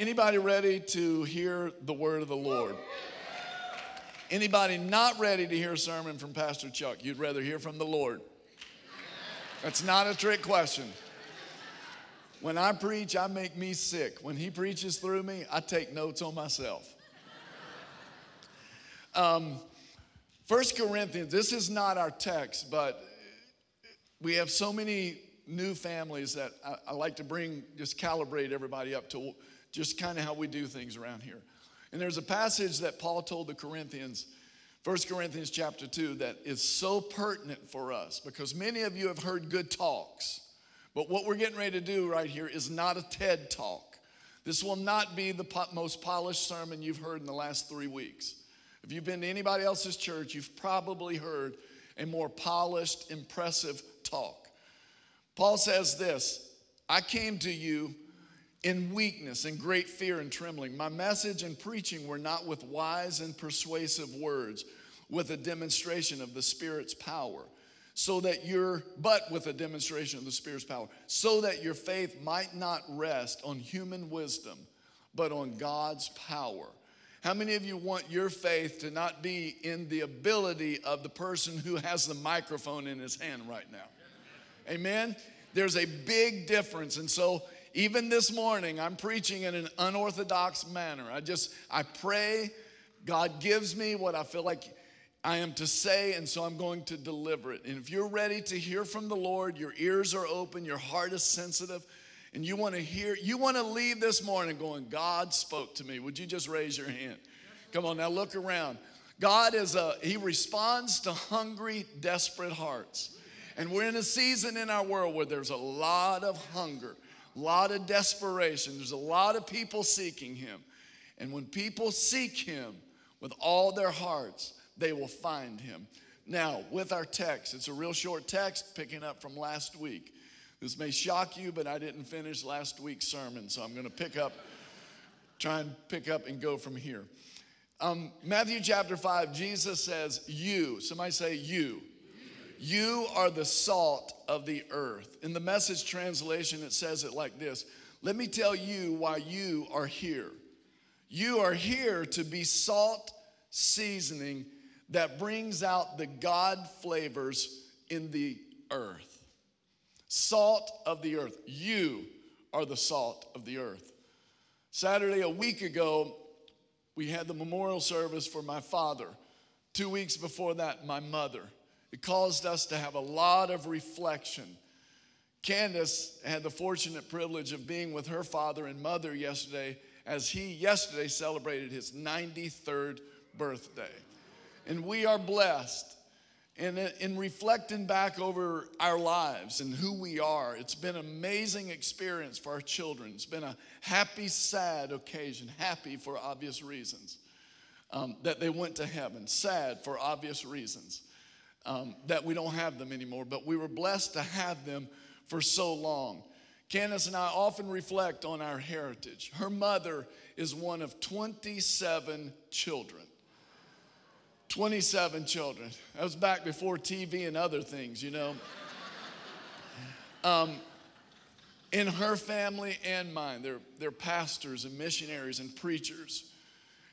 Anybody ready to hear the word of the Lord? Anybody not ready to hear a sermon from Pastor Chuck? You'd rather hear from the Lord. That's not a trick question. When I preach, I make me sick. When he preaches through me, I take notes on myself. Um, 1 Corinthians, this is not our text, but we have so many new families that I, I like to bring, just calibrate everybody up to just kind of how we do things around here. And there's a passage that Paul told the Corinthians, 1 Corinthians chapter 2, that is so pertinent for us because many of you have heard good talks. But what we're getting ready to do right here is not a TED talk. This will not be the most polished sermon you've heard in the last three weeks. If you've been to anybody else's church, you've probably heard a more polished, impressive talk. Paul says this I came to you in weakness and great fear and trembling. My message and preaching were not with wise and persuasive words, with a demonstration of the Spirit's power, so that your, but with a demonstration of the Spirit's power, so that your faith might not rest on human wisdom, but on God's power. How many of you want your faith to not be in the ability of the person who has the microphone in his hand right now? Amen? There's a big difference. And so, even this morning, I'm preaching in an unorthodox manner. I just, I pray God gives me what I feel like I am to say, and so I'm going to deliver it. And if you're ready to hear from the Lord, your ears are open, your heart is sensitive, and you want to hear, you want to leave this morning going, God spoke to me. Would you just raise your hand? Come on, now look around. God is a, He responds to hungry, desperate hearts. And we're in a season in our world where there's a lot of hunger a lot of desperation. There's a lot of people seeking him. And when people seek him with all their hearts, they will find him. Now, with our text, it's a real short text picking up from last week. This may shock you, but I didn't finish last week's sermon, so I'm going to pick up, try and pick up and go from here. Um, Matthew chapter 5, Jesus says, You, somebody say, You. You are the salt of the earth. In the message translation, it says it like this Let me tell you why you are here. You are here to be salt seasoning that brings out the God flavors in the earth. Salt of the earth. You are the salt of the earth. Saturday, a week ago, we had the memorial service for my father. Two weeks before that, my mother. It caused us to have a lot of reflection. Candace had the fortunate privilege of being with her father and mother yesterday as he yesterday celebrated his 93rd birthday. And we are blessed. And in reflecting back over our lives and who we are, it's been an amazing experience for our children. It's been a happy, sad occasion, happy for obvious reasons um, that they went to heaven, sad for obvious reasons um, that we don't have them anymore, but we were blessed to have them for so long. Candace and I often reflect on our heritage. Her mother is one of 27 children. 27 children. That was back before TV and other things, you know. Um, in her family and mine, they're, they're pastors and missionaries and preachers.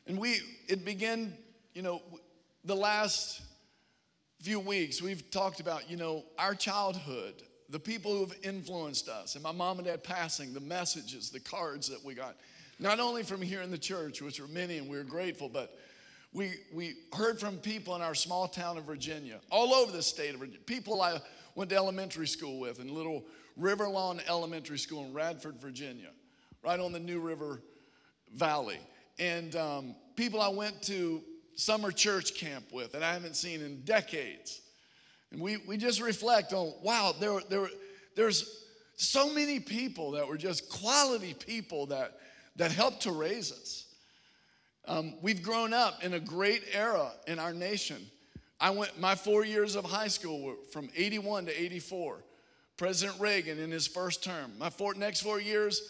And we, it began, you know, the last few weeks, we've talked about, you know, our childhood, the people who have influenced us, and my mom and dad passing, the messages, the cards that we got, not only from here in the church, which were many and we were grateful, but we, we heard from people in our small town of Virginia, all over the state of Virginia, people I went to elementary school with in little River Lawn Elementary School in Radford, Virginia, right on the New River Valley. And um, people I went to summer church camp with that I haven't seen in decades. And we, we just reflect on, wow, there, there, there's so many people that were just quality people that, that helped to raise us. Um, we've grown up in a great era in our nation. I went, my four years of high school were from 81 to 84. President Reagan in his first term. My four, next four years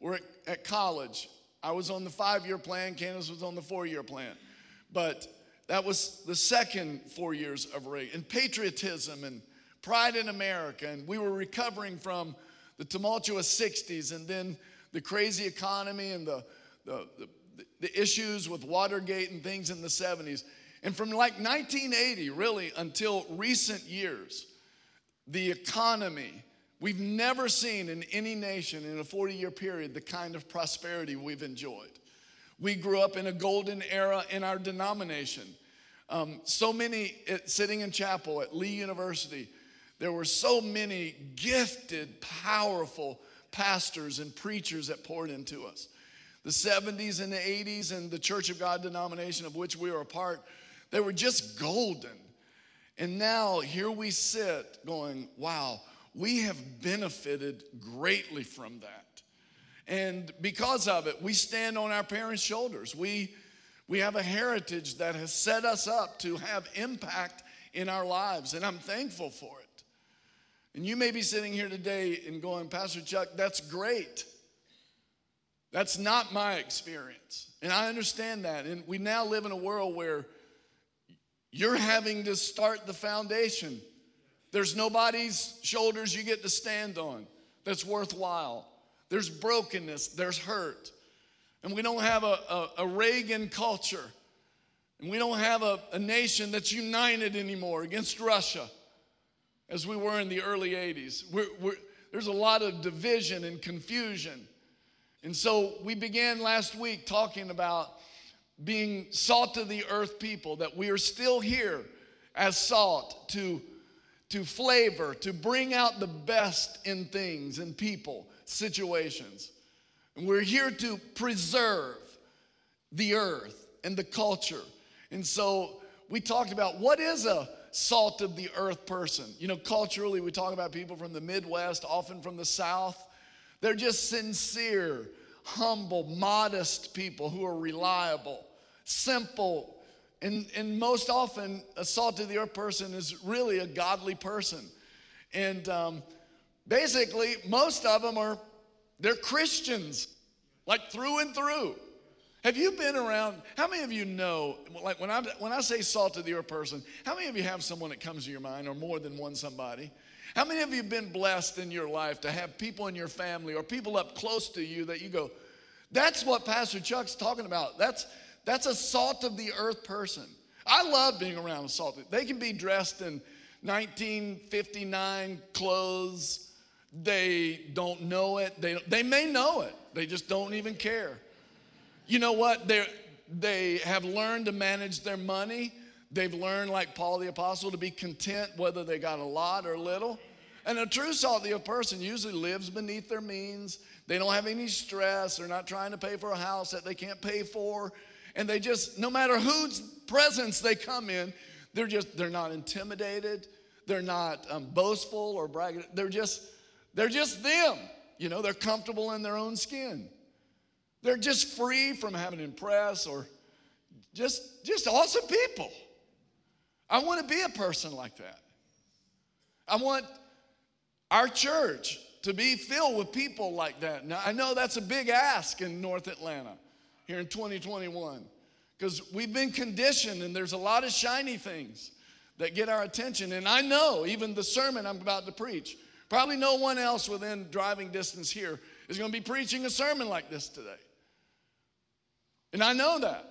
were at, at college. I was on the five year plan, Candace was on the four year plan. But that was the second four years of Reagan. And patriotism and pride in America. And we were recovering from the tumultuous 60s and then the crazy economy and the, the, the, the issues with Watergate and things in the 70s. And from like 1980, really, until recent years, the economy, we've never seen in any nation in a 40 year period the kind of prosperity we've enjoyed. We grew up in a golden era in our denomination. Um, so many, it, sitting in chapel at Lee University, there were so many gifted, powerful pastors and preachers that poured into us. The 70s and the 80s and the Church of God denomination of which we were a part, they were just golden. And now here we sit going, wow, we have benefited greatly from that. And because of it, we stand on our parents' shoulders. We, we have a heritage that has set us up to have impact in our lives, and I'm thankful for it. And you may be sitting here today and going, Pastor Chuck, that's great. That's not my experience. And I understand that. And we now live in a world where you're having to start the foundation. There's nobody's shoulders you get to stand on that's worthwhile. There's brokenness, there's hurt. And we don't have a, a, a Reagan culture. And we don't have a, a nation that's united anymore against Russia as we were in the early 80s. We're, we're, there's a lot of division and confusion. And so we began last week talking about being salt of the earth people, that we are still here as salt to, to flavor, to bring out the best in things and people, situations. And we're here to preserve the earth and the culture. And so we talked about what is a salt of the earth person. You know, culturally, we talk about people from the Midwest, often from the South. They're just sincere, humble, modest people who are reliable, simple. And, and most often, a salt of the earth person is really a godly person. And um, basically, most of them are, they're Christians, like through and through. Have you been around? How many of you know, like when I, when I say salt of the earth person, how many of you have someone that comes to your mind or more than one somebody? How many of you have been blessed in your life to have people in your family or people up close to you that you go, that's what Pastor Chuck's talking about. That's, that's a salt of the earth person. I love being around a salt. They can be dressed in 1959 clothes. They don't know it. They, they may know it. They just don't even care. You know what? They they have learned to manage their money. They've learned, like Paul the Apostle, to be content whether they got a lot or little. And a true salty person usually lives beneath their means. They don't have any stress. They're not trying to pay for a house that they can't pay for. And they just, no matter whose presence they come in, they're just, they're not intimidated. They're not um, boastful or bragging. They're just, they're just them. You know, they're comfortable in their own skin. They're just free from having to impress or just, just awesome people. I want to be a person like that. I want our church to be filled with people like that. Now, I know that's a big ask in North Atlanta here in 2021 because we've been conditioned and there's a lot of shiny things that get our attention. And I know even the sermon I'm about to preach, probably no one else within driving distance here is going to be preaching a sermon like this today. And I know that.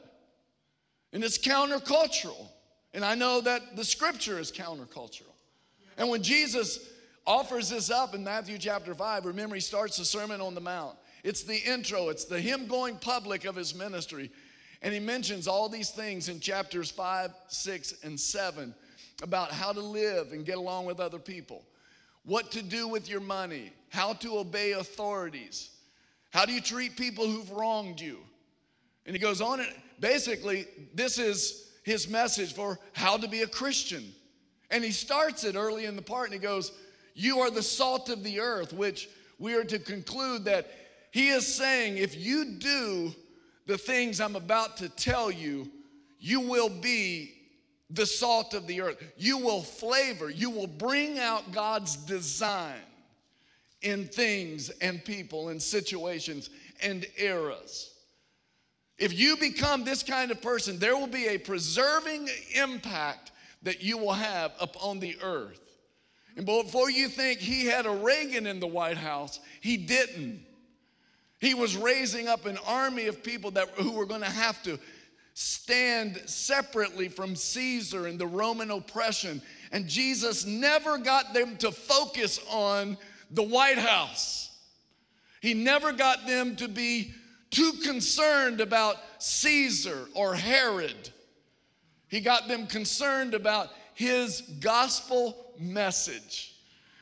And it's countercultural. And I know that the scripture is countercultural. And when Jesus offers this up in Matthew chapter 5, remember he starts the Sermon on the Mount. It's the intro, it's the him going public of his ministry. And he mentions all these things in chapters 5, 6, and 7 about how to live and get along with other people, what to do with your money, how to obey authorities, how do you treat people who've wronged you. And he goes on, and basically, this is his message for how to be a Christian. And he starts it early in the part, and he goes, You are the salt of the earth, which we are to conclude that he is saying, if you do the things I'm about to tell you, you will be the salt of the earth. You will flavor, you will bring out God's design in things and people and situations and eras. If you become this kind of person, there will be a preserving impact that you will have upon the earth. And before you think he had a Reagan in the White House, he didn't. He was raising up an army of people that, who were going to have to stand separately from Caesar and the Roman oppression. And Jesus never got them to focus on the White House. He never got them to be too concerned about Caesar or Herod. He got them concerned about his gospel message.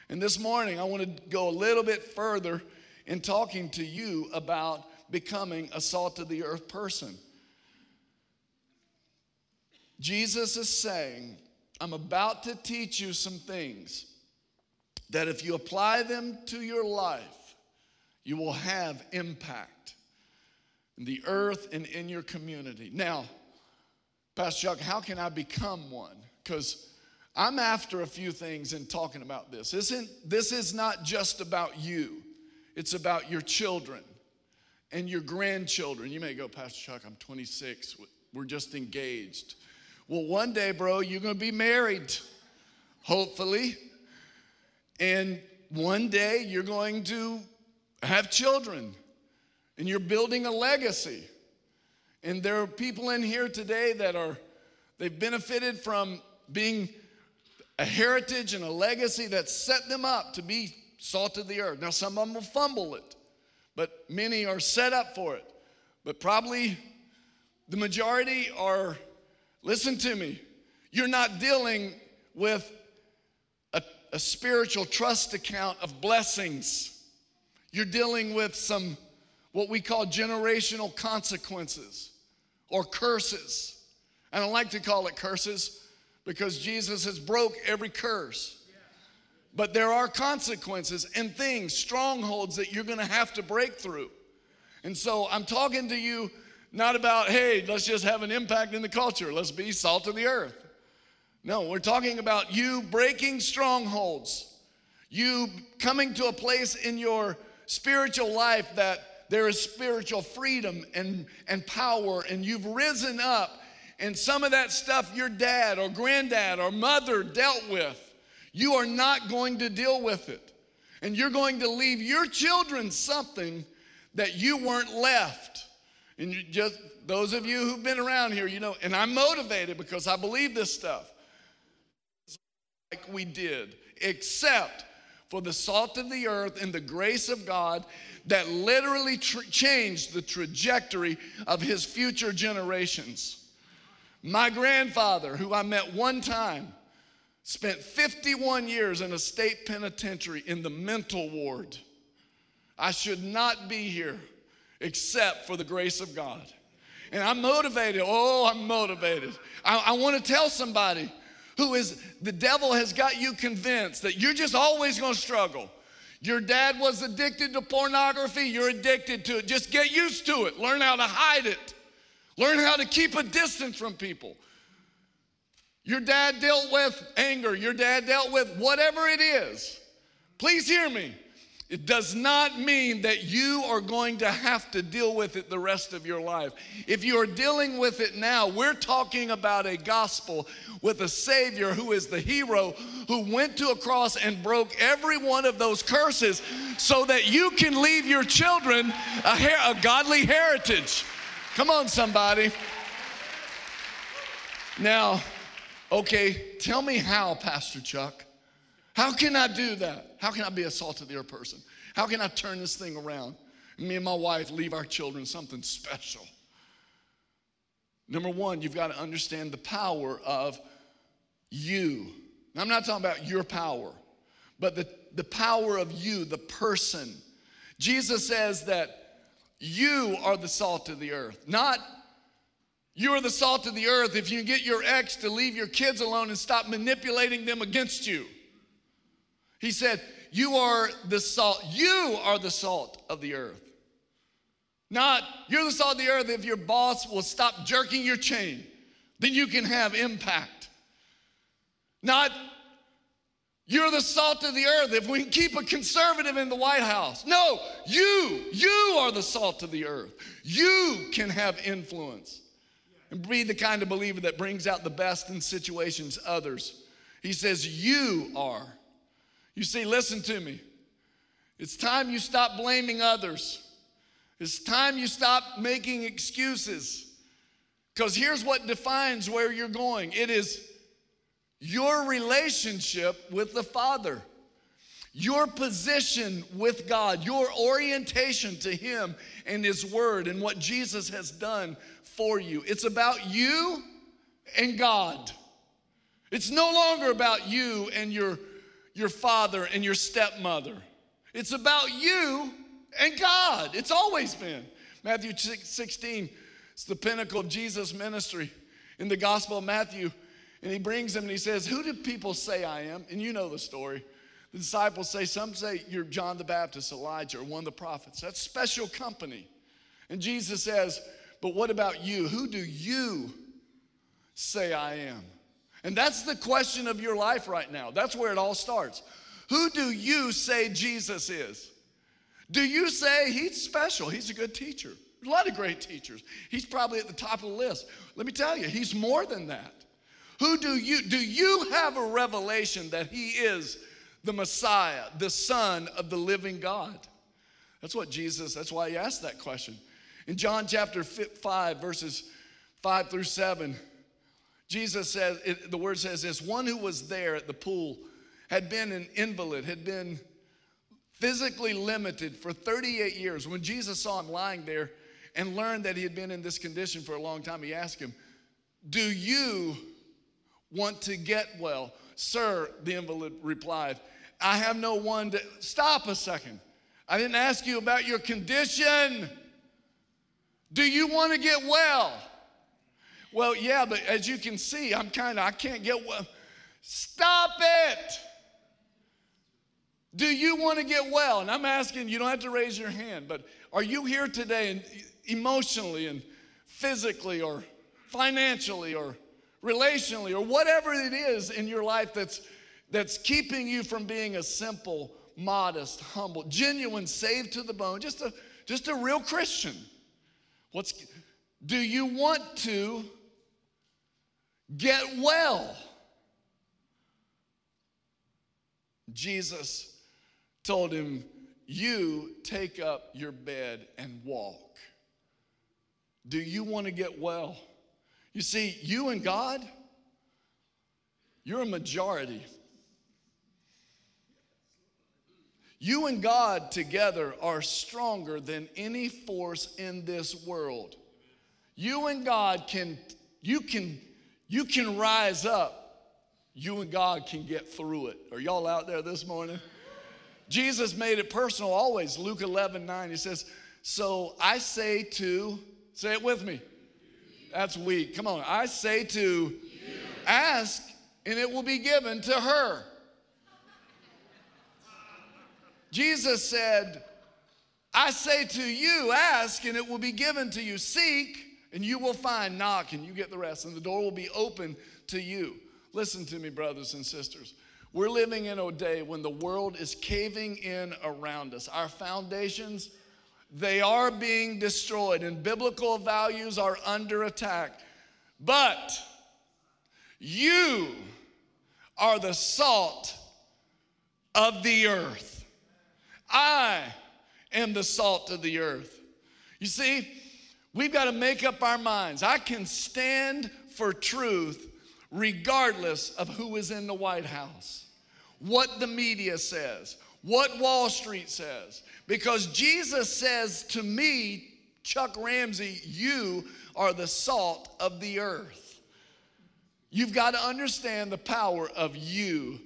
And this morning, I want to go a little bit further in talking to you about becoming a salt of the earth person. Jesus is saying, I'm about to teach you some things that if you apply them to your life, you will have impact in the earth and in your community. Now, Pastor Chuck, how can I become one? Because I'm after a few things in talking about this. Isn't this is not just about you, it's about your children and your grandchildren. You may go, Pastor Chuck, I'm 26, we're just engaged. Well, one day, bro, you're gonna be married, hopefully. And one day you're going to have children and you're building a legacy. And there are people in here today that are, they've benefited from being a heritage and a legacy that set them up to be salt of the earth. Now, some of them will fumble it, but many are set up for it. But probably the majority are, listen to me, you're not dealing with a, a spiritual trust account of blessings. You're dealing with some what we call generational consequences or curses. I don't like to call it curses because Jesus has broke every curse. But there are consequences and things, strongholds that you're going to have to break through. And so I'm talking to you not about, hey, let's just have an impact in the culture. Let's be salt of the earth. No, we're talking about you breaking strongholds, you coming to a place in your spiritual life that there is spiritual freedom and, and power, and you've risen up and some of that stuff your dad or granddad or mother dealt with, you are not going to deal with it. And you're going to leave your children something that you weren't left. And you just, those of you who've been around here, you know, and I'm motivated because I believe this stuff. Like we did, except for the salt of the earth and the grace of God that literally tra- changed the trajectory of his future generations. My grandfather, who I met one time, spent 51 years in a state penitentiary in the mental ward. I should not be here except for the grace of God. And I'm motivated. Oh, I'm motivated. I, I want to tell somebody who is, the devil has got you convinced that you're just always going to struggle. Your dad was addicted to pornography, you're addicted to it. Just get used to it, learn how to hide it. Learn how to keep a distance from people. Your dad dealt with anger, your dad dealt with whatever it is. Please hear me. It does not mean that you are going to have to deal with it the rest of your life. If you are dealing with it now, we're talking about a gospel with a Savior who is the hero who went to a cross and broke every one of those curses so that you can leave your children a, her- a godly heritage. Come on, somebody. Now, okay, tell me how, Pastor Chuck. How can I do that? How can I be a salt of the earth person? How can I turn this thing around? Me and my wife leave our children something special. Number one, you've got to understand the power of you. I'm not talking about your power, but the, the power of you, the person. Jesus says that you are the salt of the earth, not you are the salt of the earth if you get your ex to leave your kids alone and stop manipulating them against you. He said, You are the salt. You are the salt of the earth. Not, you're the salt of the earth if your boss will stop jerking your chain, then you can have impact. Not, you're the salt of the earth. If we keep a conservative in the White House. No, you, you are the salt of the earth. You can have influence and be the kind of believer that brings out the best in situations others. He says, You are. You see, listen to me. It's time you stop blaming others It's time you stop making excuses. Because here's what defines where you're going it is your relationship with the Father, your position with God, your orientation to Him and His Word and what Jesus has done for you. It's about you and God. It's no longer about you and your, your father and your stepmother. It's about you and God. It's always been. Matthew 16 it's the pinnacle of Jesus' ministry in the Gospel of Matthew. And he brings him and he says, Who do people say I am? And you know the story. The disciples say, Some say you're John the Baptist, Elijah, or one of the prophets. That's special company. And Jesus says, But what about you? Who do you say I am? And that's the question of your life right now. That's where it all starts. Who do you say Jesus is? Do you say he's special? He's a good teacher. A lot of great teachers. He's probably at the top of the list. Let me tell you, he's more than that. Who do you do you have a revelation that he is the Messiah, the son of the living God? That's what Jesus, that's why he asked that question. In John chapter 5 verses 5 through 7, Jesus says it, the word says this, one who was there at the pool had been an invalid, had been physically limited for 38 years. When Jesus saw him lying there, and learned that he had been in this condition for a long time, he asked him, Do you want to get well? Sir, the invalid replied, I have no one to. Stop a second. I didn't ask you about your condition. Do you want to get well? Well, yeah, but as you can see, I'm kind of, I can't get well. Stop it. Do you want to get well? And I'm asking, you don't have to raise your hand, but are you here today and emotionally and physically or financially or relationally or whatever it is in your life that's that's keeping you from being a simple modest humble genuine saved to the bone just a just a real christian what's do you want to get well jesus told him you take up your bed and walk do you want to get well? You see, you and God, you're a majority. You and God together are stronger than any force in this world. You and God can you can you can rise up. You and God can get through it. Are y'all out there this morning? Jesus made it personal always. Luke 11, 9, he says, So I say to Say it with me. That's weak. Come on. I say to ask, and it will be given to her. Jesus said, I say to you, ask, and it will be given to you. Seek, and you will find. Knock, and you get the rest, and the door will be open to you. Listen to me, brothers and sisters. We're living in a day when the world is caving in around us. Our foundations they are being destroyed, and biblical values are under attack. But you are the salt of the earth. I am the salt of the earth. You see, we've got to make up our minds. I can stand for truth regardless of who is in the White House, what the media says, what Wall Street says. Because Jesus says to me, Chuck Ramsey, you are the salt of the earth. You've got to understand the power of you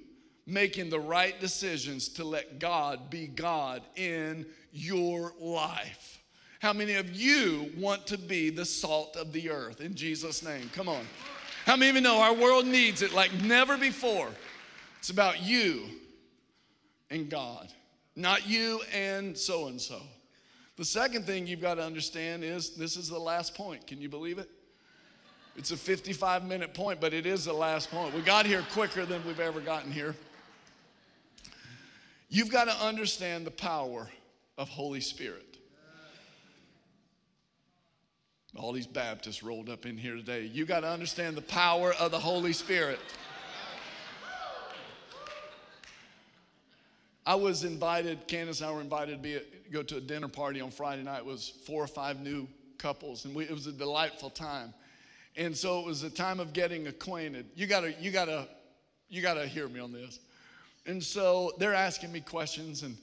making the right decisions to let God be God in your life. How many of you want to be the salt of the earth in Jesus' name? Come on. How many of you know our world needs it like never before? It's about you and God not you and so and so. The second thing you've got to understand is this is the last point. Can you believe it? It's a 55 minute point, but it is the last point. We got here quicker than we've ever gotten here. You've got to understand the power of Holy Spirit. All these Baptists rolled up in here today. You got to understand the power of the Holy Spirit. I was invited, Candace and I were invited to be go to a dinner party on Friday night. It was four or five new couples, and we, it was a delightful time. And so it was a time of getting acquainted. You gotta, you gotta, you gotta hear me on this. And so they're asking me questions and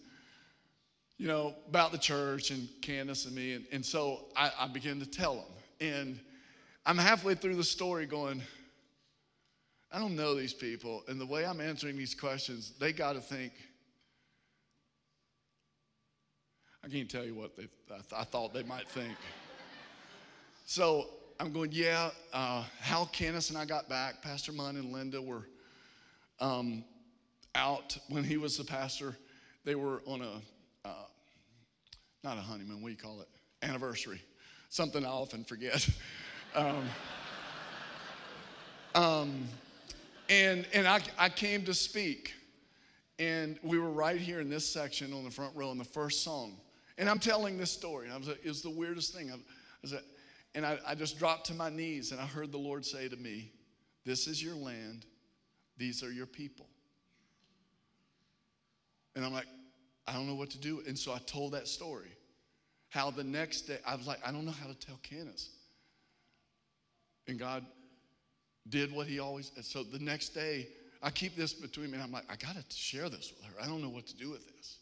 you know, about the church and Candace and me. And, and so I, I began to tell them. And I'm halfway through the story going, I don't know these people. And the way I'm answering these questions, they got to think, I can't tell you what they, I, th- I thought they might think. so I'm going, yeah, uh, how Candace and I got back, Pastor Munn and Linda were um, out when he was the pastor. They were on a, not a honeymoon, you call it? Anniversary. Something I often forget. um, um, and and I, I came to speak. And we were right here in this section on the front row in the first song. And I'm telling this story. And I was like, it was the weirdest thing. I was and I, I just dropped to my knees and I heard the Lord say to me, This is your land, these are your people. And I'm like, I don't know what to do. And so I told that story. How the next day, I was like, I don't know how to tell Candace. And God did what He always, so the next day, I keep this between me and I'm like, I got to share this with her. I don't know what to do with this.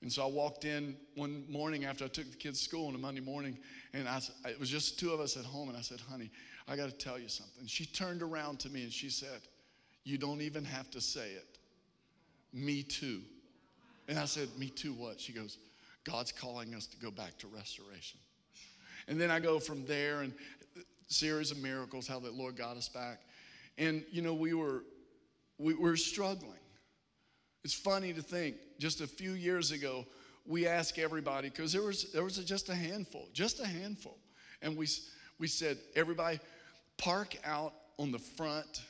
And so I walked in one morning after I took the kids to school on a Monday morning, and I, it was just two of us at home, and I said, Honey, I got to tell you something. She turned around to me and she said, You don't even have to say it. Me too. And I said, Me too, what? She goes, God's calling us to go back to restoration. And then I go from there and series of miracles, how the Lord got us back. And, you know, we were, we were struggling. It's funny to think, just a few years ago, we asked everybody, because there was, there was just a handful, just a handful. And we, we said, everybody, park out on the front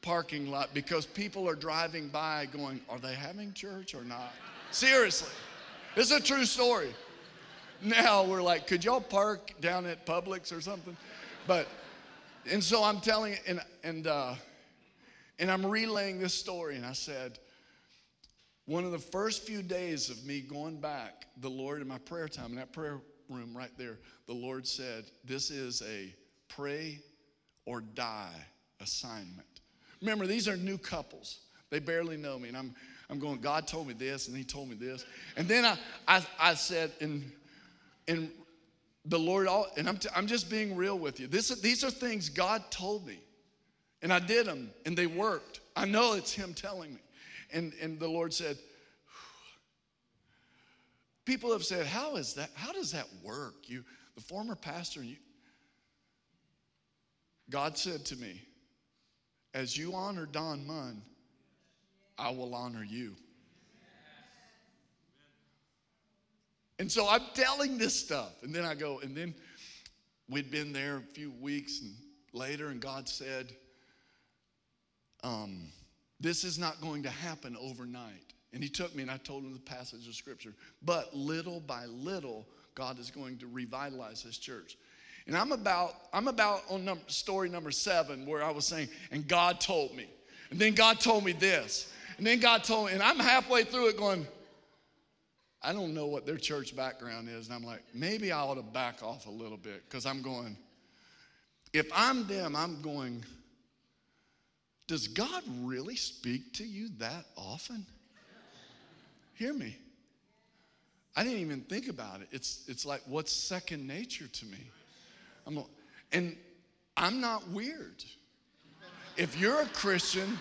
parking lot because people are driving by going, are they having church or not? Seriously. It's a true story. Now we're like, could y'all park down at Publix or something? But, and so I'm telling, and, and, uh, and I'm relaying this story, and I said, one of the first few days of me going back, the Lord in my prayer time, in that prayer room right there, the Lord said, This is a pray or die assignment. Remember, these are new couples. They barely know me. And I'm, I'm going, God told me this, and He told me this. And then I, I, I said, and, and the Lord, all, and I'm, t- I'm just being real with you. This, these are things God told me. And I did them, and they worked. I know it's Him telling me. And, and the Lord said, People have said, How is that? How does that work? You, the former pastor, you. God said to me, As you honor Don Munn, I will honor you. And so I'm telling this stuff. And then I go, and then we'd been there a few weeks and later, and God said, um, this is not going to happen overnight. And he took me and I told him the passage of scripture. But little by little, God is going to revitalize his church. And I'm about, I'm about on number, story number seven where I was saying, and God told me. And then God told me this. And then God told me, and I'm halfway through it going, I don't know what their church background is. And I'm like, maybe I ought to back off a little bit because I'm going, if I'm them, I'm going, does God really speak to you that often? Hear me. I didn't even think about it. It's, it's like what's second nature to me. I'm, and I'm not weird. If you're a Christian,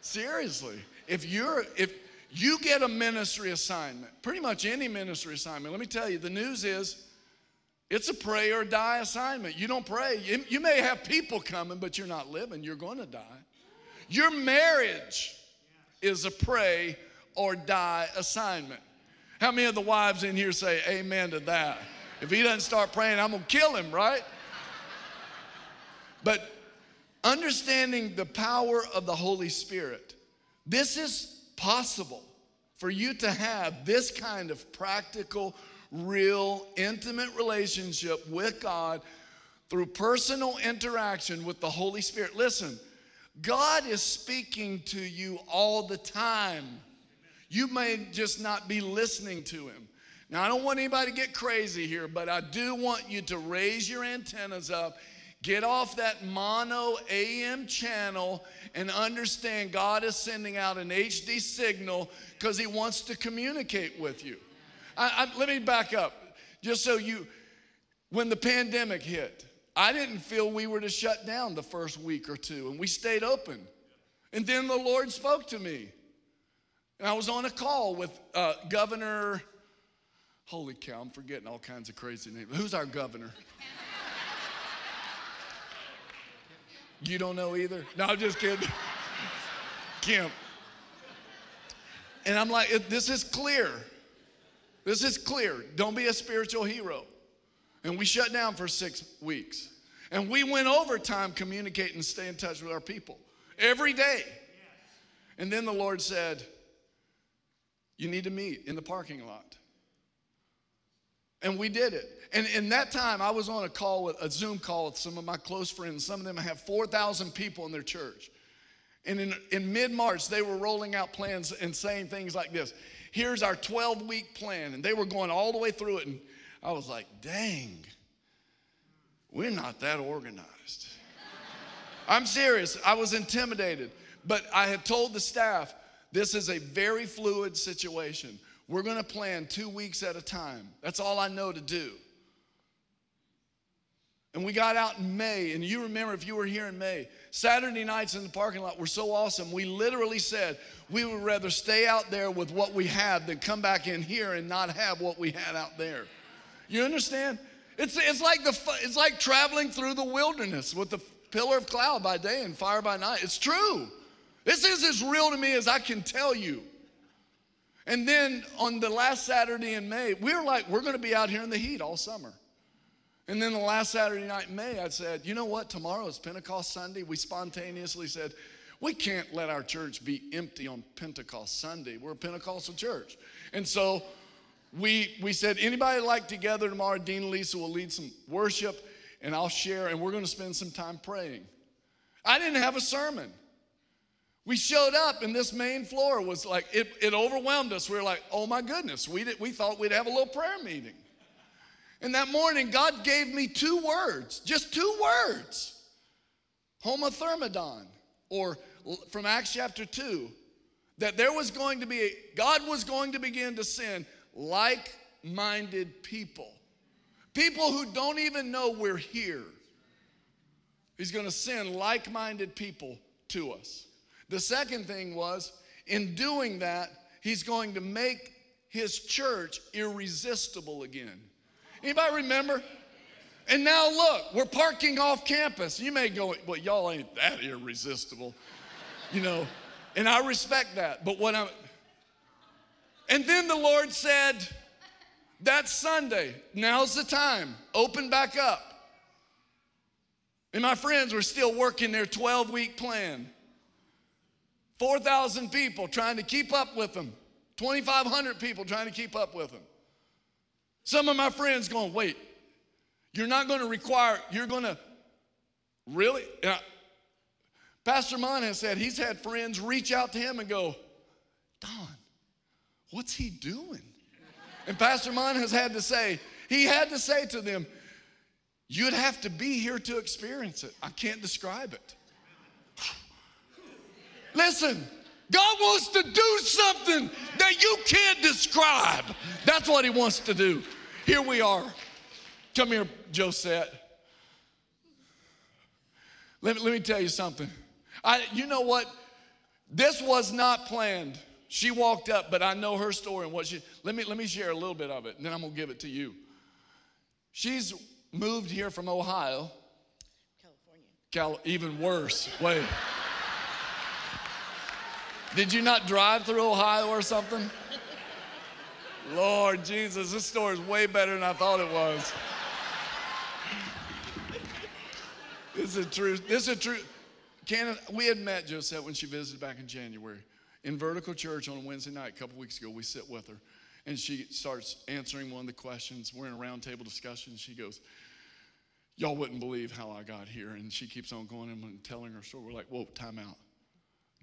seriously, if you're if you get a ministry assignment, pretty much any ministry assignment, let me tell you, the news is it's a pray or die assignment. You don't pray. You, may have people coming, but you're not living. You're going to die. Your marriage is a pray or die assignment. How many of the wives in here say amen to that? If he doesn't start praying, I'm going to kill him, right? But understanding the power of the Holy Spirit, this is possible for you to have this kind of practical real, intimate relationship with God through personal interaction with the Holy Spirit. Listen, God is speaking to you all the time. You may just not be listening to him. Now, I don't want anybody to get crazy here, but I do want you to raise your antennas up, get off that mono AM channel, and understand God is sending out an HD signal because He wants to communicate with you. I, I, let me back up, just so you, when the pandemic hit, I didn't feel we were to shut down the first week or two, and we stayed open. And then the Lord spoke to me. And I was on a call with uh, Governor, holy cow, I'm forgetting all kinds of crazy names. Who's our governor? You don't know either? No, I'm just kidding. Kemp. And I'm like, this is clear. This is clear. Don't be a spiritual hero. And we shut down for six weeks. And we went overtime communicating and stay in touch with our people every day. And then the Lord said, You need to meet in the parking lot. And we did it. And in that time, I was on a call with a Zoom call with some of my close friends. Some of them have 4,000 people in their church. And in, in mid March, they were rolling out plans and saying things like this Here's our 12 week plan. And they were going all the way through it. And I was like, dang, we're not that organized. I'm serious. I was intimidated. But I had told the staff, this is a very fluid situation. We're going to plan two weeks at a time. That's all I know to do. And we got out in May, and you remember if you were here in May, Saturday nights in the parking lot were so awesome. We literally said we would rather stay out there with what we have than come back in here and not have what we had out there. You understand? It's, it's, like the, it's like traveling through the wilderness with the pillar of cloud by day and fire by night. It's true. This is as real to me as I can tell you. And then on the last Saturday in May, we were like, we're going to be out here in the heat all summer. And then the last Saturday night in May, I said, you know what? Tomorrow is Pentecost Sunday. We spontaneously said, we can't let our church be empty on Pentecost Sunday. We're a Pentecostal church. And so we, we said, anybody like together tomorrow? Dean and Lisa will lead some worship and I'll share, and we're going to spend some time praying. I didn't have a sermon. We showed up, and this main floor was like, it, it overwhelmed us. We were like, oh my goodness, we, did, we thought we'd have a little prayer meeting. And that morning, God gave me two words, just two words homothumadon, or from Acts chapter 2, that there was going to be, a, God was going to begin to send like minded people, people who don't even know we're here. He's going to send like minded people to us. The second thing was, in doing that, he's going to make his church irresistible again. Anybody remember? And now look, we're parking off campus. You may go, well, y'all ain't that irresistible, you know, and I respect that. But what I'm, and then the Lord said, that Sunday, now's the time, open back up. And my friends were still working their 12 week plan. 4,000 people trying to keep up with them, 2,500 people trying to keep up with them. Some of my friends going, wait, you're not going to require, you're going to, really? I, Pastor Munn has said he's had friends reach out to him and go, Don, what's he doing? And Pastor Munn has had to say, he had to say to them, you'd have to be here to experience it. I can't describe it. Listen, God wants to do something that you can't describe. That's what He wants to do. Here we are. Come here, Josette. Let me, let me tell you something. I, you know what? This was not planned. She walked up, but I know her story and what she. Let me let me share a little bit of it, and then I'm gonna give it to you. She's moved here from Ohio. California. Cal, even worse. Wait. Did you not drive through Ohio or something? Lord Jesus, this story is way better than I thought it was. this is true. This is true. Candace, we had met Josette when she visited back in January in Vertical Church on a Wednesday night a couple weeks ago. We sit with her and she starts answering one of the questions. We're in a roundtable discussion. She goes, Y'all wouldn't believe how I got here. And she keeps on going and telling her story. We're like, whoa, time out.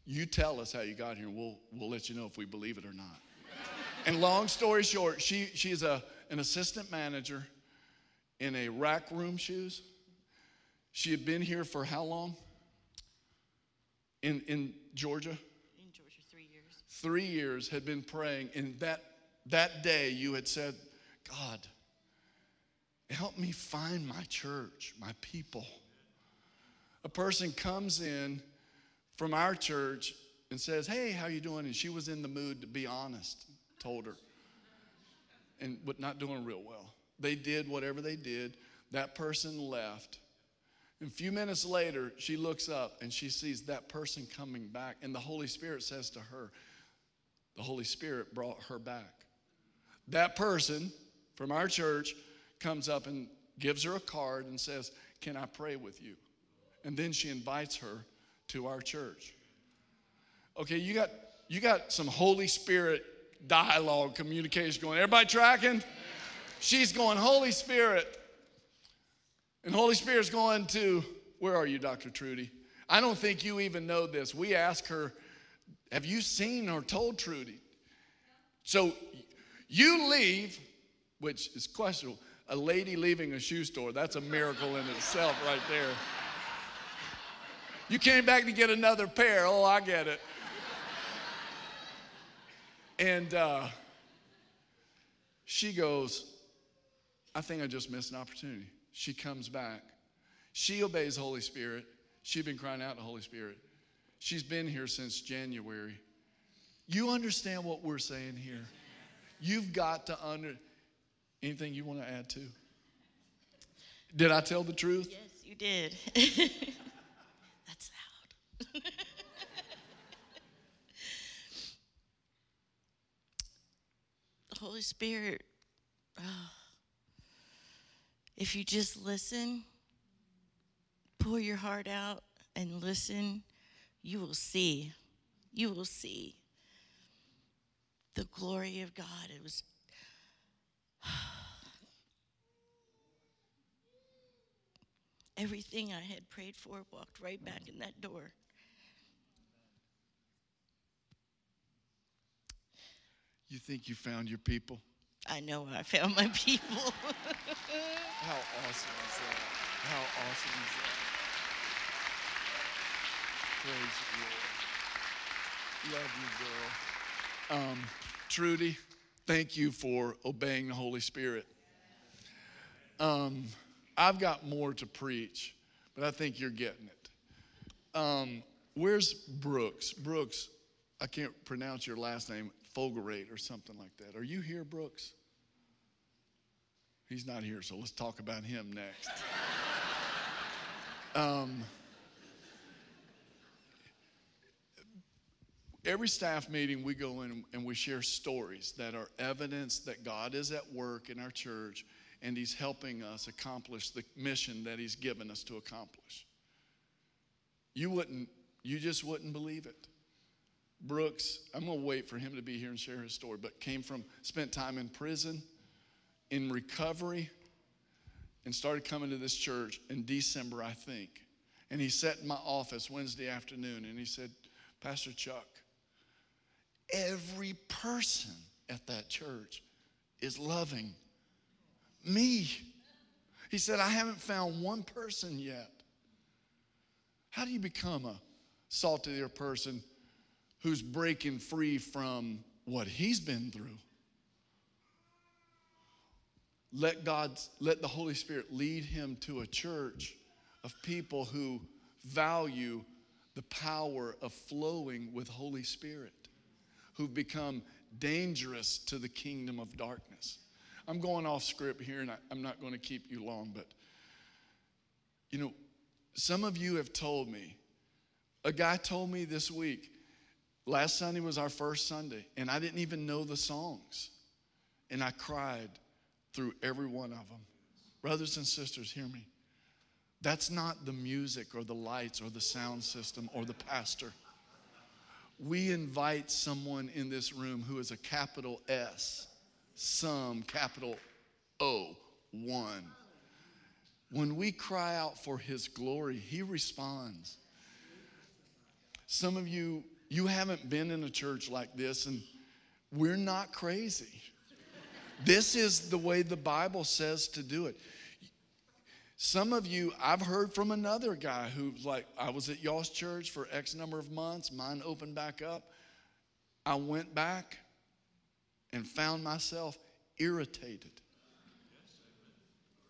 You tell us how you got here, and we'll, we'll let you know if we believe it or not. and long story short, she, she's a, an assistant manager in a rack room shoes. She had been here for how long? In, in Georgia? In Georgia, three years. Three years had been praying, and that, that day you had said, God, help me find my church, my people. A person comes in from our church and says, "Hey, how you doing?" And she was in the mood to be honest. Told her, and but not doing real well. They did whatever they did. That person left. And a few minutes later, she looks up and she sees that person coming back, and the Holy Spirit says to her, "The Holy Spirit brought her back." That person from our church comes up and gives her a card and says, Can I pray with you? And then she invites her to our church. Okay, you got you got some Holy Spirit dialogue, communication going. Everybody tracking? She's going, Holy Spirit. And Holy Spirit's going to, where are you, Dr. Trudy? I don't think you even know this. We ask her, Have you seen or told Trudy? So you leave, which is questionable. A lady leaving a shoe store, that's a miracle in itself, right there. You came back to get another pair. Oh, I get it. And uh, she goes, I think I just missed an opportunity. She comes back. She obeys Holy Spirit. She's been crying out to Holy Spirit. She's been here since January. You understand what we're saying here? You've got to under. Anything you want to add to? Did I tell the truth? Yes, you did. The Holy Spirit, oh, if you just listen, pour your heart out and listen, you will see. You will see the glory of God. It was. Everything I had prayed for walked right back in that door. You think you found your people? I know I found my people. How awesome is that? How awesome is that? Praise the Lord. Love you, girl. Um, Trudy, thank you for obeying the Holy Spirit. Um, I've got more to preach, but I think you're getting it. Um, where's Brooks? Brooks, I can't pronounce your last name, Fogarate or something like that. Are you here, Brooks? He's not here, so let's talk about him next. um, every staff meeting, we go in and we share stories that are evidence that God is at work in our church and He's helping us accomplish the mission that He's given us to accomplish. You wouldn't, you just wouldn't believe it. Brooks, I'm going to wait for him to be here and share his story, but came from, spent time in prison, in recovery, and started coming to this church in December, I think. And he sat in my office Wednesday afternoon and he said, Pastor Chuck, every person at that church is loving me. He said, I haven't found one person yet. How do you become a salt of the earth person who's breaking free from what he's been through? Let God, let the Holy Spirit lead him to a church of people who value the power of flowing with Holy Spirit, who've become dangerous to the kingdom of darkness. I'm going off script here and I, I'm not going to keep you long, but you know, some of you have told me, a guy told me this week, last Sunday was our first Sunday, and I didn't even know the songs. And I cried through every one of them. Brothers and sisters, hear me. That's not the music or the lights or the sound system or the pastor. We invite someone in this room who is a capital S some capital O, one. when we cry out for his glory, he responds. Some of you, you haven't been in a church like this, and we're not crazy. This is the way the Bible says to do it. Some of you, I've heard from another guy who's like, I was at y'all's church for X number of months, mine opened back up. I went back and found myself irritated.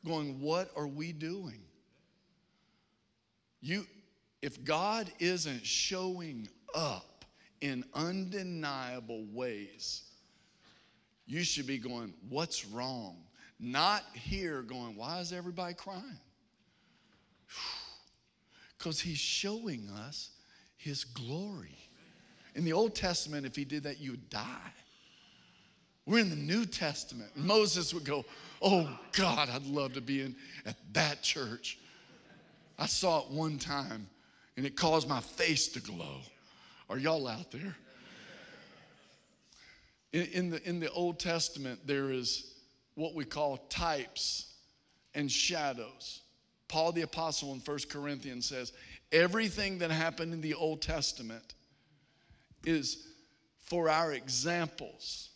Going, what are we doing? You, if God isn't showing up in undeniable ways, you should be going, What's wrong? Not here going, Why is everybody crying? Because he's showing us his glory. In the Old Testament, if he did that, you would die. We're in the New Testament. Moses would go, Oh God, I'd love to be in at that church. I saw it one time and it caused my face to glow. Are y'all out there? In, in, the, in the Old Testament, there is what we call types and shadows. Paul the Apostle in 1 Corinthians says, everything that happened in the Old Testament is for our examples.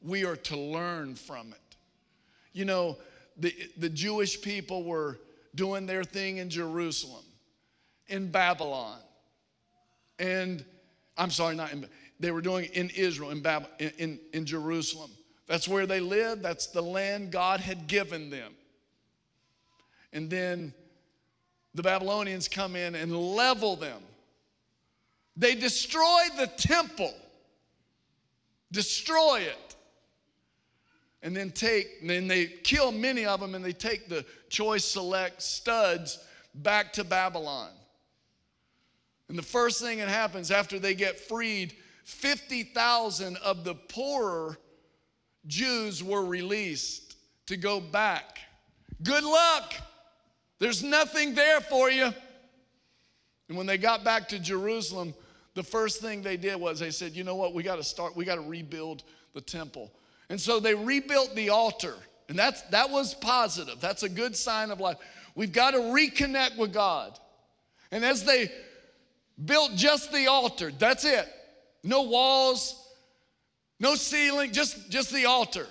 We are to learn from it. You know, the, the Jewish people were doing their thing in Jerusalem, in Babylon, and I'm sorry, not in they were doing in Israel, in, Bab- in, in, in Jerusalem. That's where they lived, that's the land God had given them. And then the Babylonians come in and level them. They destroy the temple, destroy it. And then take, and then they kill many of them and they take the choice select studs back to Babylon. And the first thing that happens after they get freed 50,000 of the poorer Jews were released to go back. Good luck. There's nothing there for you. And when they got back to Jerusalem, the first thing they did was they said, you know what, we got to start, we got to rebuild the temple. And so they rebuilt the altar. And that's that was positive. That's a good sign of life. We've got to reconnect with God. And as they built just the altar, that's it no walls, no ceiling, just, just the altar.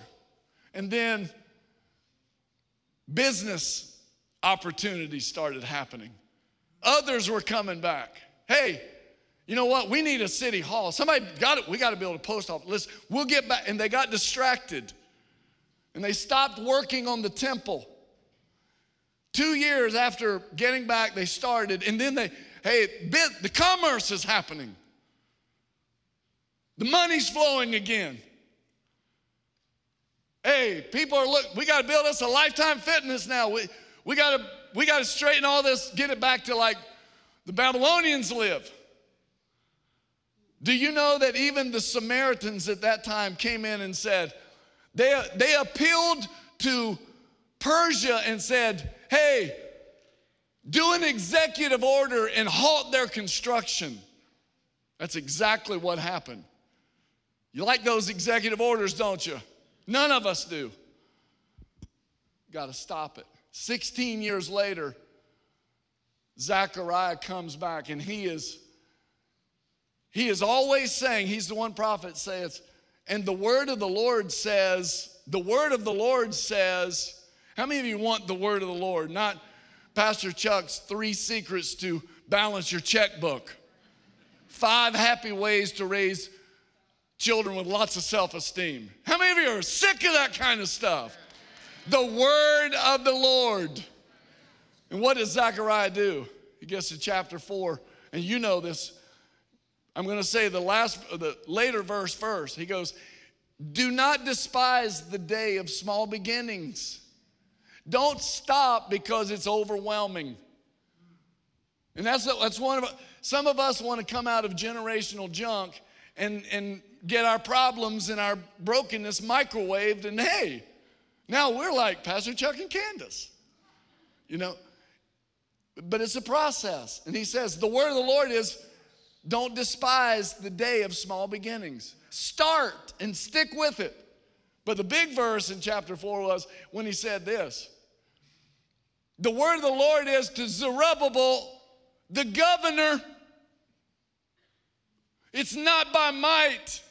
And then business opportunities started happening. Others were coming back. Hey, you know what? We need a city hall. Somebody got it. We got to build a post office. Listen, we'll get back. And they got distracted. And they stopped working on the temple. Two years after getting back, they started. And then they, hey, the commerce is happening. The money's flowing again. Hey, people are look, we got to build us a lifetime fitness now. We we got to we got to straighten all this, get it back to like the Babylonians live. Do you know that even the Samaritans at that time came in and said, they, they appealed to Persia and said, hey, do an executive order and halt their construction. That's exactly what happened. You like those executive orders, don't you? None of us do. Got to stop it. 16 years later, Zechariah comes back and he is he is always saying, he's the one prophet says, and the word of the Lord says, the word of the Lord says, how many of you want the word of the Lord? Not Pastor Chuck's three secrets to balance your checkbook. Five happy ways to raise children with lots of self esteem. How many of you are sick of that kind of stuff? The word of the Lord. And what does Zechariah do? He gets to chapter 4, and you know this. I'm going to say the last, the later verse first. He goes, Do not despise the day of small beginnings. Don't stop because it's overwhelming. And that's, that's one of some of us want to come out of generational junk and, and get our problems and our brokenness microwaved, and hey, now we're like Pastor Chuck and Candace. You know, but it's a process. And he says, the word of the Lord is don't despise the day of small beginnings. Start and stick with it. But the big verse in chapter 4 was when he said this The word of the Lord is to Zerubbabel, the governor. It's not by might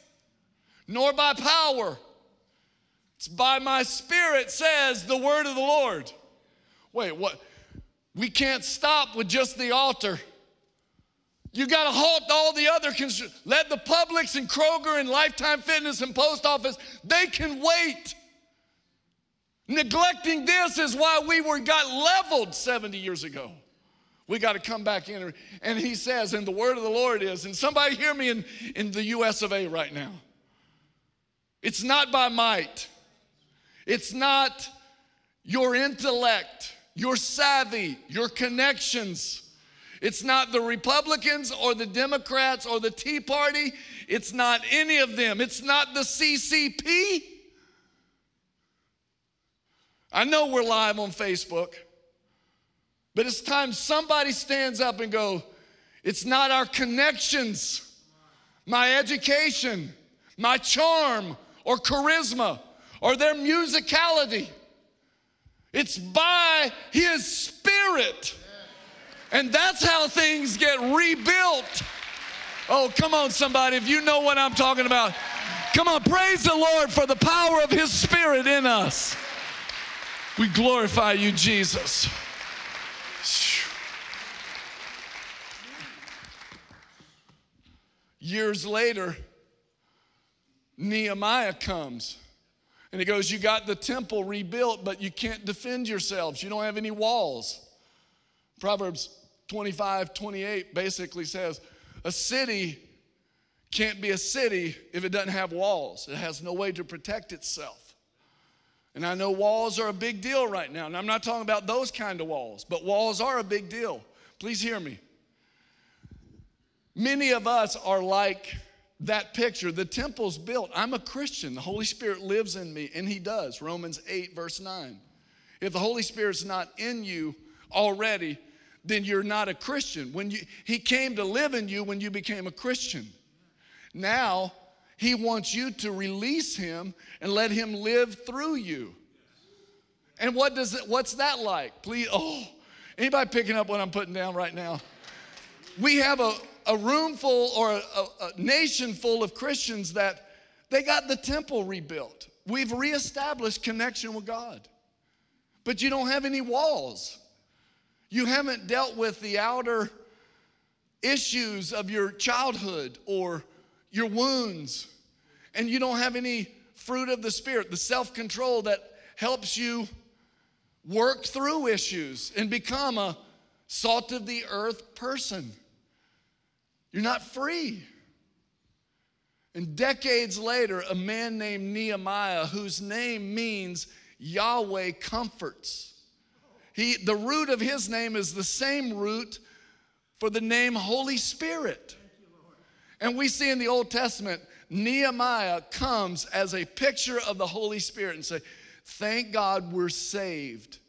nor by power. It's by my spirit, says the word of the Lord. Wait, what? We can't stop with just the altar. You got to halt all the other. Cons- Let the Publix and Kroger and Lifetime Fitness and Post Office, they can wait. Neglecting this is why we were got leveled 70 years ago. We got to come back in. And he says, and the word of the Lord is, and somebody hear me in, in the US of A right now. It's not by might, it's not your intellect, your savvy, your connections. It's not the Republicans or the Democrats or the Tea Party. It's not any of them. It's not the CCP. I know we're live on Facebook, but it's time somebody stands up and go, it's not our connections, my education, my charm or charisma or their musicality. It's by his spirit. And that's how things get rebuilt. Oh, come on, somebody, if you know what I'm talking about. Come on, praise the Lord for the power of His Spirit in us. We glorify you, Jesus. Years later, Nehemiah comes and he goes, You got the temple rebuilt, but you can't defend yourselves. You don't have any walls. Proverbs 25, 28 basically says a city can't be a city if it doesn't have walls, it has no way to protect itself. And I know walls are a big deal right now. And I'm not talking about those kind of walls, but walls are a big deal. Please hear me. Many of us are like that picture. The temple's built. I'm a Christian. The Holy Spirit lives in me, and He does. Romans 8, verse 9. If the Holy Spirit's not in you already, then you're not a Christian. When you, He came to live in you when you became a Christian. Now, He wants you to release Him and let Him live through you. And what does it, what's that like? Please, oh, anybody picking up what I'm putting down right now? We have a, a room full or a, a, a nation full of Christians that they got the temple rebuilt. We've reestablished connection with God. But you don't have any walls. You haven't dealt with the outer issues of your childhood or your wounds. And you don't have any fruit of the Spirit, the self control that helps you work through issues and become a salt of the earth person. You're not free. And decades later, a man named Nehemiah, whose name means Yahweh comforts. He, the root of his name is the same root for the name Holy Spirit. And we see in the Old Testament, Nehemiah comes as a picture of the Holy Spirit and say, Thank God we're saved.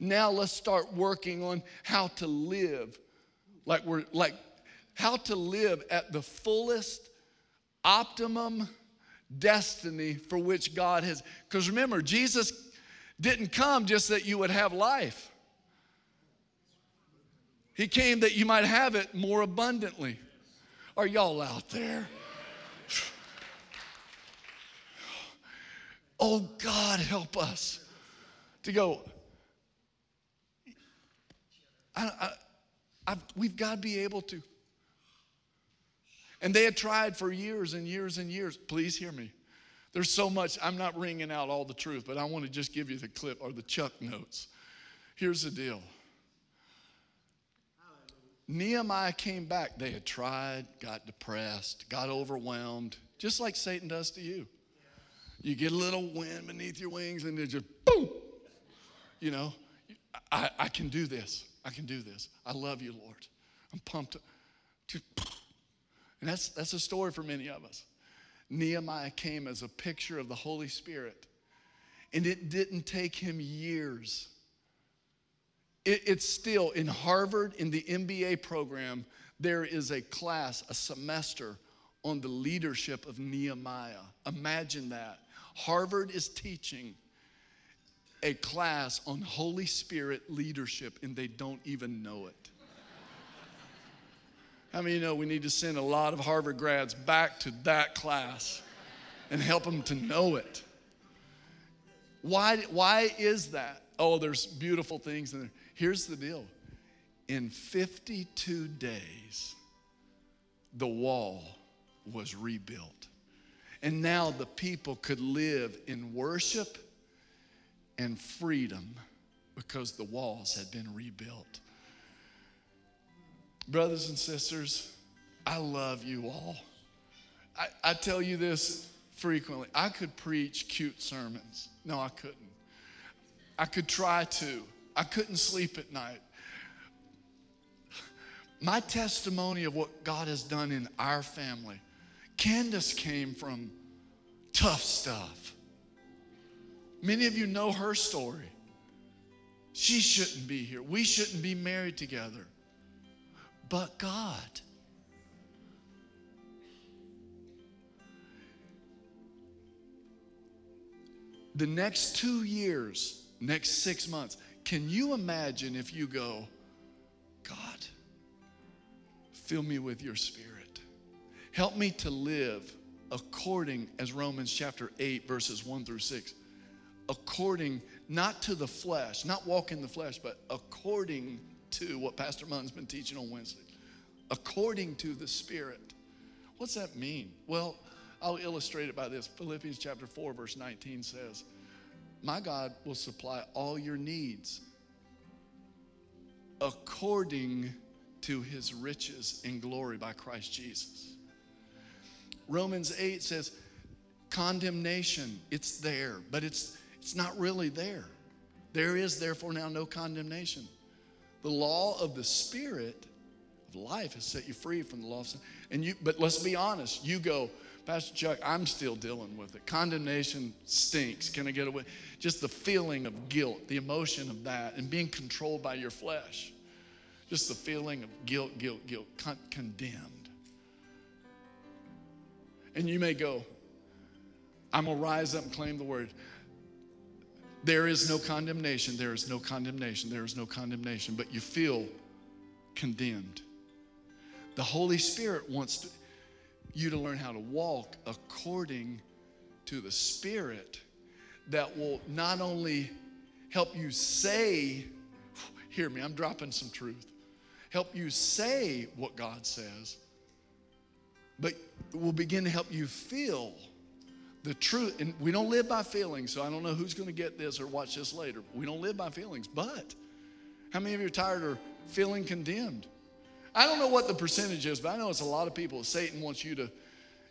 Now let's start working on how to live like we're like how to live at the fullest optimum destiny for which God has because remember Jesus didn't come just that you would have life. He came that you might have it more abundantly. Are y'all out there? Oh, God, help us to go. I, I, we've got to be able to. And they had tried for years and years and years. Please hear me. There's so much, I'm not ringing out all the truth, but I want to just give you the clip or the Chuck notes. Here's the deal Nehemiah came back. They had tried, got depressed, got overwhelmed, just like Satan does to you. You get a little wind beneath your wings and it just boom. You know, I, I can do this. I can do this. I love you, Lord. I'm pumped. And that's, that's a story for many of us. Nehemiah came as a picture of the Holy Spirit, and it didn't take him years. It, it's still in Harvard, in the MBA program, there is a class, a semester on the leadership of Nehemiah. Imagine that. Harvard is teaching a class on Holy Spirit leadership and they don't even know it. How many you know we need to send a lot of Harvard grads back to that class and help them to know it? Why, why is that? Oh, there's beautiful things in there. Here's the deal in 52 days, the wall was rebuilt. And now the people could live in worship and freedom because the walls had been rebuilt. Brothers and sisters, I love you all. I, I tell you this frequently. I could preach cute sermons. No, I couldn't. I could try to. I couldn't sleep at night. My testimony of what God has done in our family, Candace came from tough stuff. Many of you know her story. She shouldn't be here. We shouldn't be married together but God. The next two years, next six months, can you imagine if you go, God, fill me with your spirit? Help me to live according, as Romans chapter 8, verses 1 through 6, according not to the flesh, not walk in the flesh, but according to what Pastor Munn's been teaching on Wednesday. According to the Spirit. What's that mean? Well, I'll illustrate it by this. Philippians chapter 4, verse 19 says, My God will supply all your needs according to his riches in glory by Christ Jesus. Romans 8 says, condemnation, it's there, but it's it's not really there. There is therefore now no condemnation. The law of the Spirit of life has set you free from the law of sin. And you, but let's be honest, you go, Pastor Chuck, I'm still dealing with it. Condemnation stinks. Can I get away? Just the feeling of guilt, the emotion of that, and being controlled by your flesh. Just the feeling of guilt, guilt, guilt, con- condemned. And you may go, I'm going to rise up and claim the word. There is no condemnation. There is no condemnation. There is no condemnation. But you feel condemned. The Holy Spirit wants to, you to learn how to walk according to the Spirit that will not only help you say, hear me, I'm dropping some truth, help you say what God says, but will begin to help you feel the truth, and we don't live by feelings, so I don't know who's going to get this or watch this later. We don't live by feelings, but how many of you are tired of feeling condemned? I don't know what the percentage is, but I know it's a lot of people. Satan wants you to,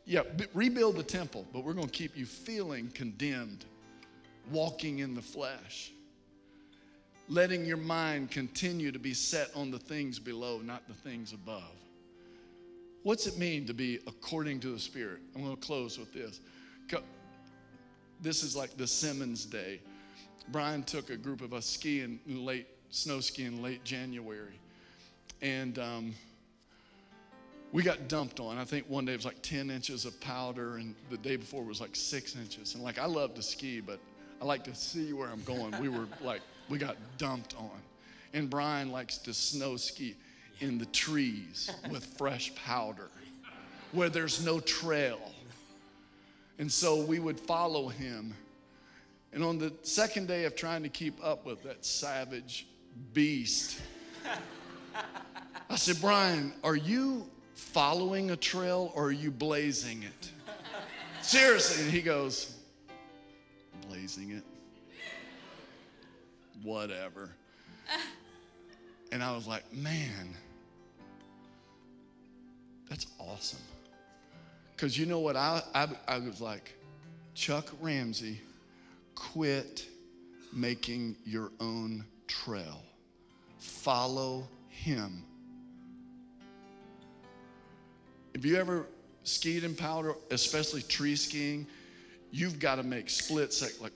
yeah, rebuild the temple, but we're going to keep you feeling condemned, walking in the flesh, letting your mind continue to be set on the things below, not the things above. What's it mean to be according to the Spirit? I'm going to close with this. This is like the Simmons Day. Brian took a group of us skiing late, snow skiing late January. And um, we got dumped on. I think one day it was like 10 inches of powder, and the day before was like six inches. And like, I love to ski, but I like to see where I'm going. We were like, we got dumped on. And Brian likes to snow ski in the trees with fresh powder where there's no trail. And so we would follow him. And on the second day of trying to keep up with that savage beast, I said, Brian, are you following a trail or are you blazing it? Seriously. And he goes, blazing it. Whatever. And I was like, man, that's awesome. Because you know what? I, I, I was like, Chuck Ramsey, quit making your own trail. Follow him. If you ever skied in powder, especially tree skiing? You've got to make split like,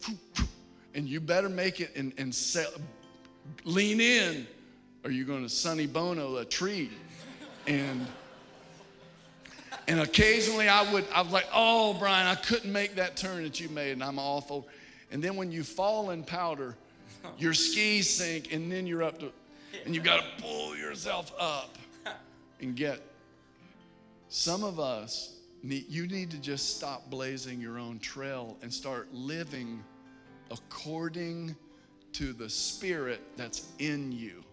and you better make it and, and lean in, or you're going to Sonny Bono a tree. And and occasionally I would, I was like, oh, Brian, I couldn't make that turn that you made, and I'm awful. And then when you fall in powder, Your skis sink, and then you're up to, and you've got to pull yourself up and get. Some of us, need, you need to just stop blazing your own trail and start living according to the Spirit that's in you.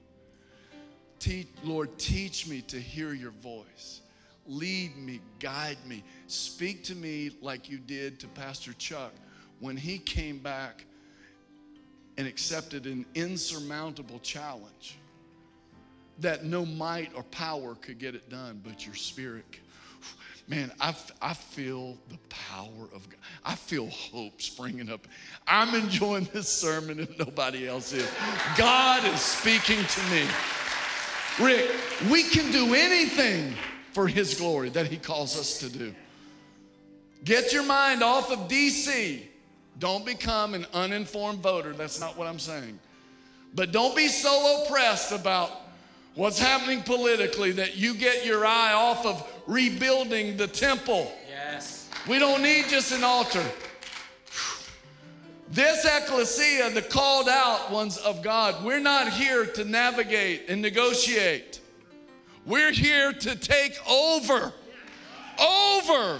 Lord, teach me to hear your voice. Lead me, guide me. Speak to me like you did to Pastor Chuck when he came back and accepted an insurmountable challenge that no might or power could get it done, but your spirit. Man, I, I feel the power of God. I feel hope springing up. I'm enjoying this sermon if nobody else is. God is speaking to me. Rick, we can do anything for His glory that He calls us to do. Get your mind off of DC. Don't become an uninformed voter. That's not what I'm saying. But don't be so oppressed about what's happening politically that you get your eye off of rebuilding the temple. Yes. We don't need just an altar. This ecclesia, the called out ones of God, we're not here to navigate and negotiate. We're here to take over. Over.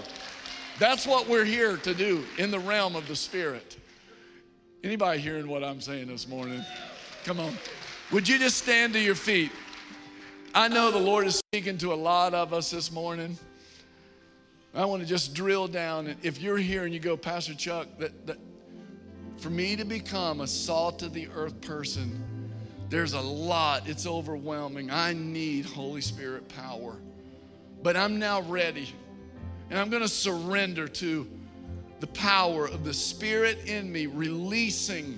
That's what we're here to do in the realm of the spirit. Anybody hearing what I'm saying this morning? Come on. Would you just stand to your feet? I know the Lord is speaking to a lot of us this morning. I want to just drill down. If you're here and you go, Pastor Chuck, that, that for me to become a salt of the earth person, there's a lot. It's overwhelming. I need Holy Spirit power. But I'm now ready. And I'm going to surrender to the power of the Spirit in me, releasing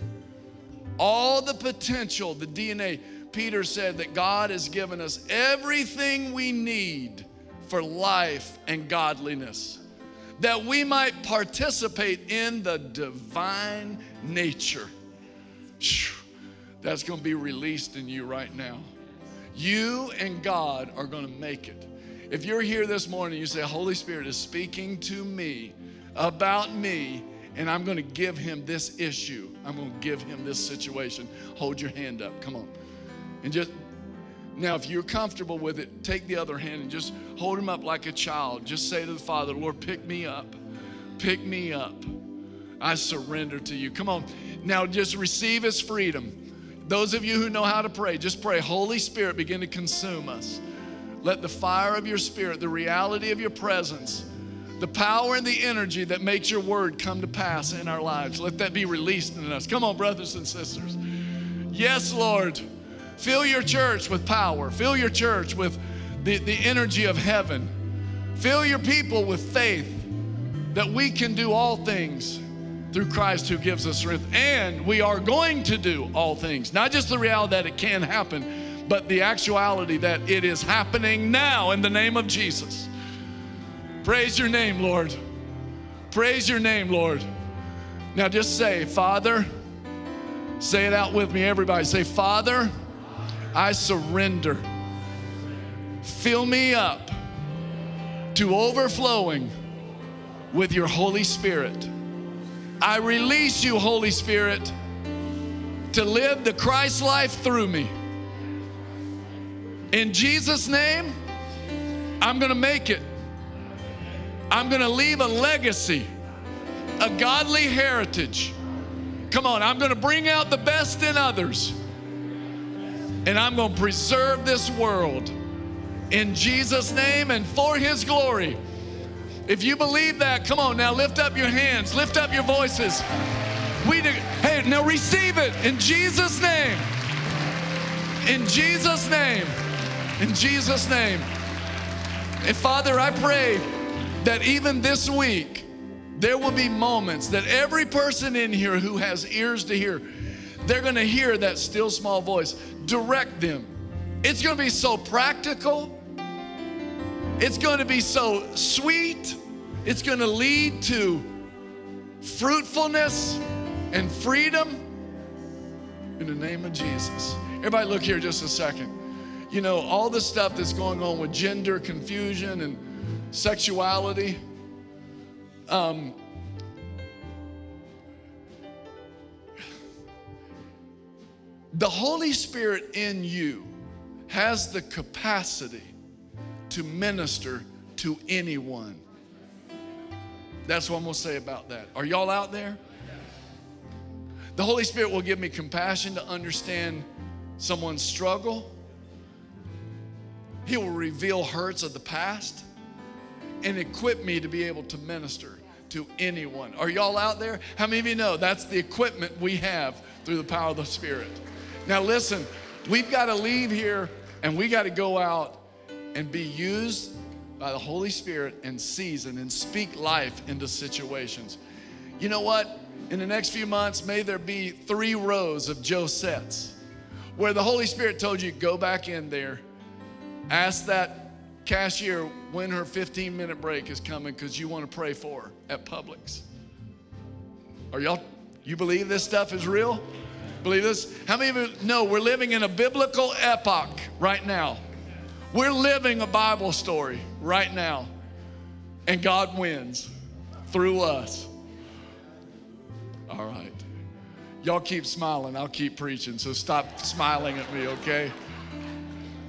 all the potential, the DNA. Peter said that God has given us everything we need for life and godliness, that we might participate in the divine nature. That's going to be released in you right now. You and God are going to make it. If you're here this morning, you say, Holy Spirit is speaking to me about me, and I'm going to give him this issue. I'm going to give him this situation. Hold your hand up. Come on. And just now, if you're comfortable with it, take the other hand and just hold him up like a child. Just say to the Father, Lord, pick me up. Pick me up. I surrender to you. Come on. Now, just receive his freedom. Those of you who know how to pray, just pray, Holy Spirit, begin to consume us. Let the fire of your spirit, the reality of your presence, the power and the energy that makes your word come to pass in our lives, let that be released in us. Come on, brothers and sisters. Yes, Lord. Fill your church with power. Fill your church with the, the energy of heaven. Fill your people with faith that we can do all things through Christ who gives us strength. And we are going to do all things. Not just the reality that it can happen, but the actuality that it is happening now in the name of Jesus. Praise your name, Lord. Praise your name, Lord. Now just say, Father, say it out with me, everybody. Say, Father, I surrender. Fill me up to overflowing with your Holy Spirit. I release you, Holy Spirit, to live the Christ life through me. In Jesus' name, I'm to make it. I'm to leave a legacy, a godly heritage. Come on, I'm to bring out the best in others. And I'm to preserve this world in Jesus' name and for His glory. If you believe that, come on now, lift up your hands, lift up your voices. We do, hey, now receive it in Jesus' name. In Jesus' name. In Jesus' name. And Father, I pray that even this week, there will be moments that every person in here who has ears to hear, they're to hear that still small voice. Direct them. It's to be so practical. It's to be so sweet. It's going to lead to fruitfulness and freedom in the name of Jesus. Everybody, look here just a second. You know, all the stuff that's going on with gender confusion and sexuality. Um, The Holy Spirit in you has the capacity to minister to anyone. That's what I'm going to say about that. Are y'all out there? The Holy Spirit will give me compassion to understand someone's struggle. He will reveal hurts of the past and equip me to be able to minister to anyone. Are y'all out there? How many of you know that's the equipment we have through the power of the Spirit? Now, listen, we've got to leave here and we got to go out and be used by the Holy Spirit and season and speak life into situations. You know what? In the next few months, may there be three rows of Josettes where the Holy Spirit told you, go back in there, ask that cashier when her 15 minute break is coming because you want to pray for her at Publix. Are y'all, you believe this stuff is real? Believe this? How many of you know we're living in a biblical epoch right now? We're living a Bible story right now, and God wins through us. All right. Y'all keep smiling, I'll keep preaching, so stop smiling at me, okay?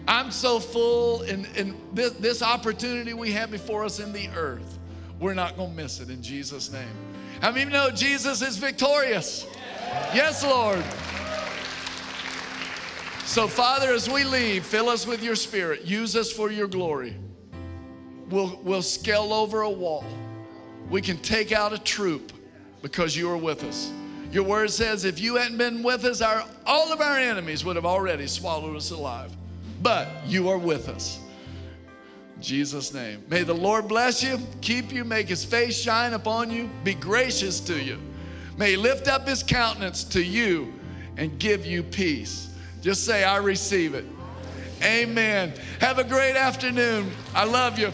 I'm so full in, in this, this opportunity we have before us in the earth. We're not going to miss it in Jesus' name. Of you know Jesus is victorious? Yes, Lord. So, Father, as we leave, fill us with your spirit. Use us for your glory. We'll, we'll scale over a wall. We can take out a troop because you are with us. Your word says if you hadn't been with us, our, all of our enemies would have already swallowed us alive. But you are with us. In Jesus' name. May the Lord bless you, keep you, make his face shine upon you, be gracious to you. May he lift up his countenance to you and give you peace. Just say, I receive it. Amen. Have a great afternoon. I love you.